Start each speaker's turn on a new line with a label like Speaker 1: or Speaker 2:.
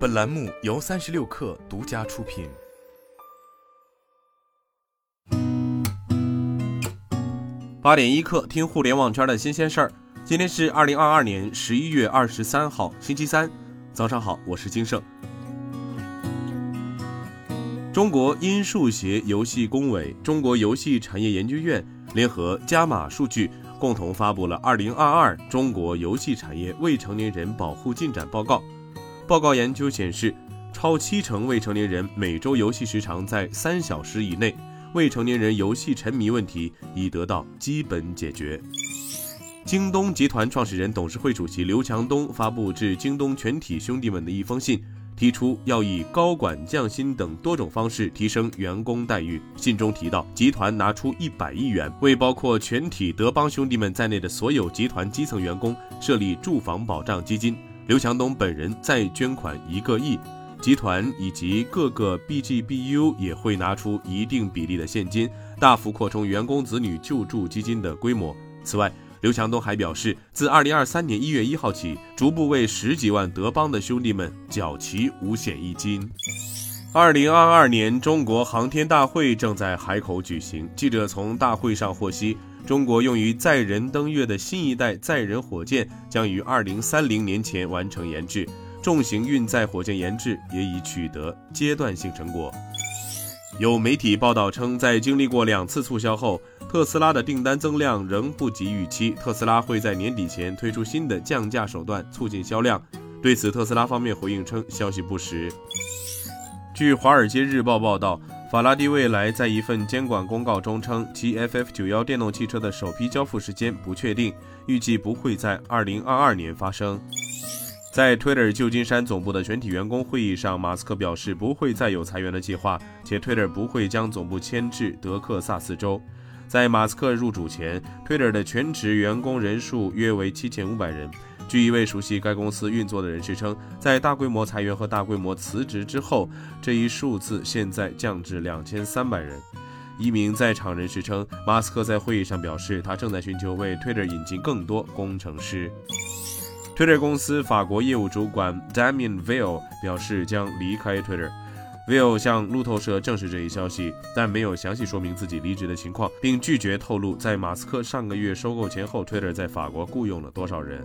Speaker 1: 本栏目由三十六氪独家出品。
Speaker 2: 八点一刻，听互联网圈的新鲜事儿。今天是二零二二年十一月二十三号，星期三，早上好，我是金盛。中国音数协游戏工委、中国游戏产业研究院联合加码数据，共同发布了《二零二二中国游戏产业未成年人保护进展报告》。报告研究显示，超七成未成年人每周游戏时长在三小时以内。未成年人游戏沉迷问题已得到基本解决。京东集团创始人、董事会主席刘强东发布致京东全体兄弟们的一封信，提出要以高管降薪等多种方式提升员工待遇。信中提到，集团拿出一百亿元，为包括全体德邦兄弟们在内的所有集团基层员工设立住房保障基金。刘强东本人再捐款一个亿。集团以及各个 BGBU 也会拿出一定比例的现金，大幅扩充员工子女救助基金的规模。此外，刘强东还表示，自2023年1月1号起，逐步为十几万德邦的兄弟们缴齐五险一金。2022年中国航天大会正在海口举行，记者从大会上获悉，中国用于载人登月的新一代载人火箭将于2030年前完成研制。重型运载火箭研制也已取得阶段性成果。有媒体报道称，在经历过两次促销后，特斯拉的订单增量仍不及预期。特斯拉会在年底前推出新的降价手段，促进销量。对此，特斯拉方面回应称，消息不实。据《华尔街日报》报道，法拉第未来在一份监管公告中称，其 FF91 电动汽车的首批交付时间不确定，预计不会在2022年发生。在 Twitter 旧金山总部的全体员工会议上，马斯克表示不会再有裁员的计划，且 Twitter 不会将总部迁至德克萨斯州。在马斯克入主前，Twitter 的全职员工人数约为七千五百人。据一位熟悉该公司运作的人士称，在大规模裁员和大规模辞职之后，这一数字现在降至两千三百人。一名在场人士称，马斯克在会议上表示，他正在寻求为 Twitter 引进更多工程师。Twitter 公司法国业务主管 Damien v i l l 表示将离开 Twitter。v i l l 向路透社证实这一消息，但没有详细说明自己离职的情况，并拒绝透露在马斯克上个月收购前后，Twitter 在法国雇佣了多少人。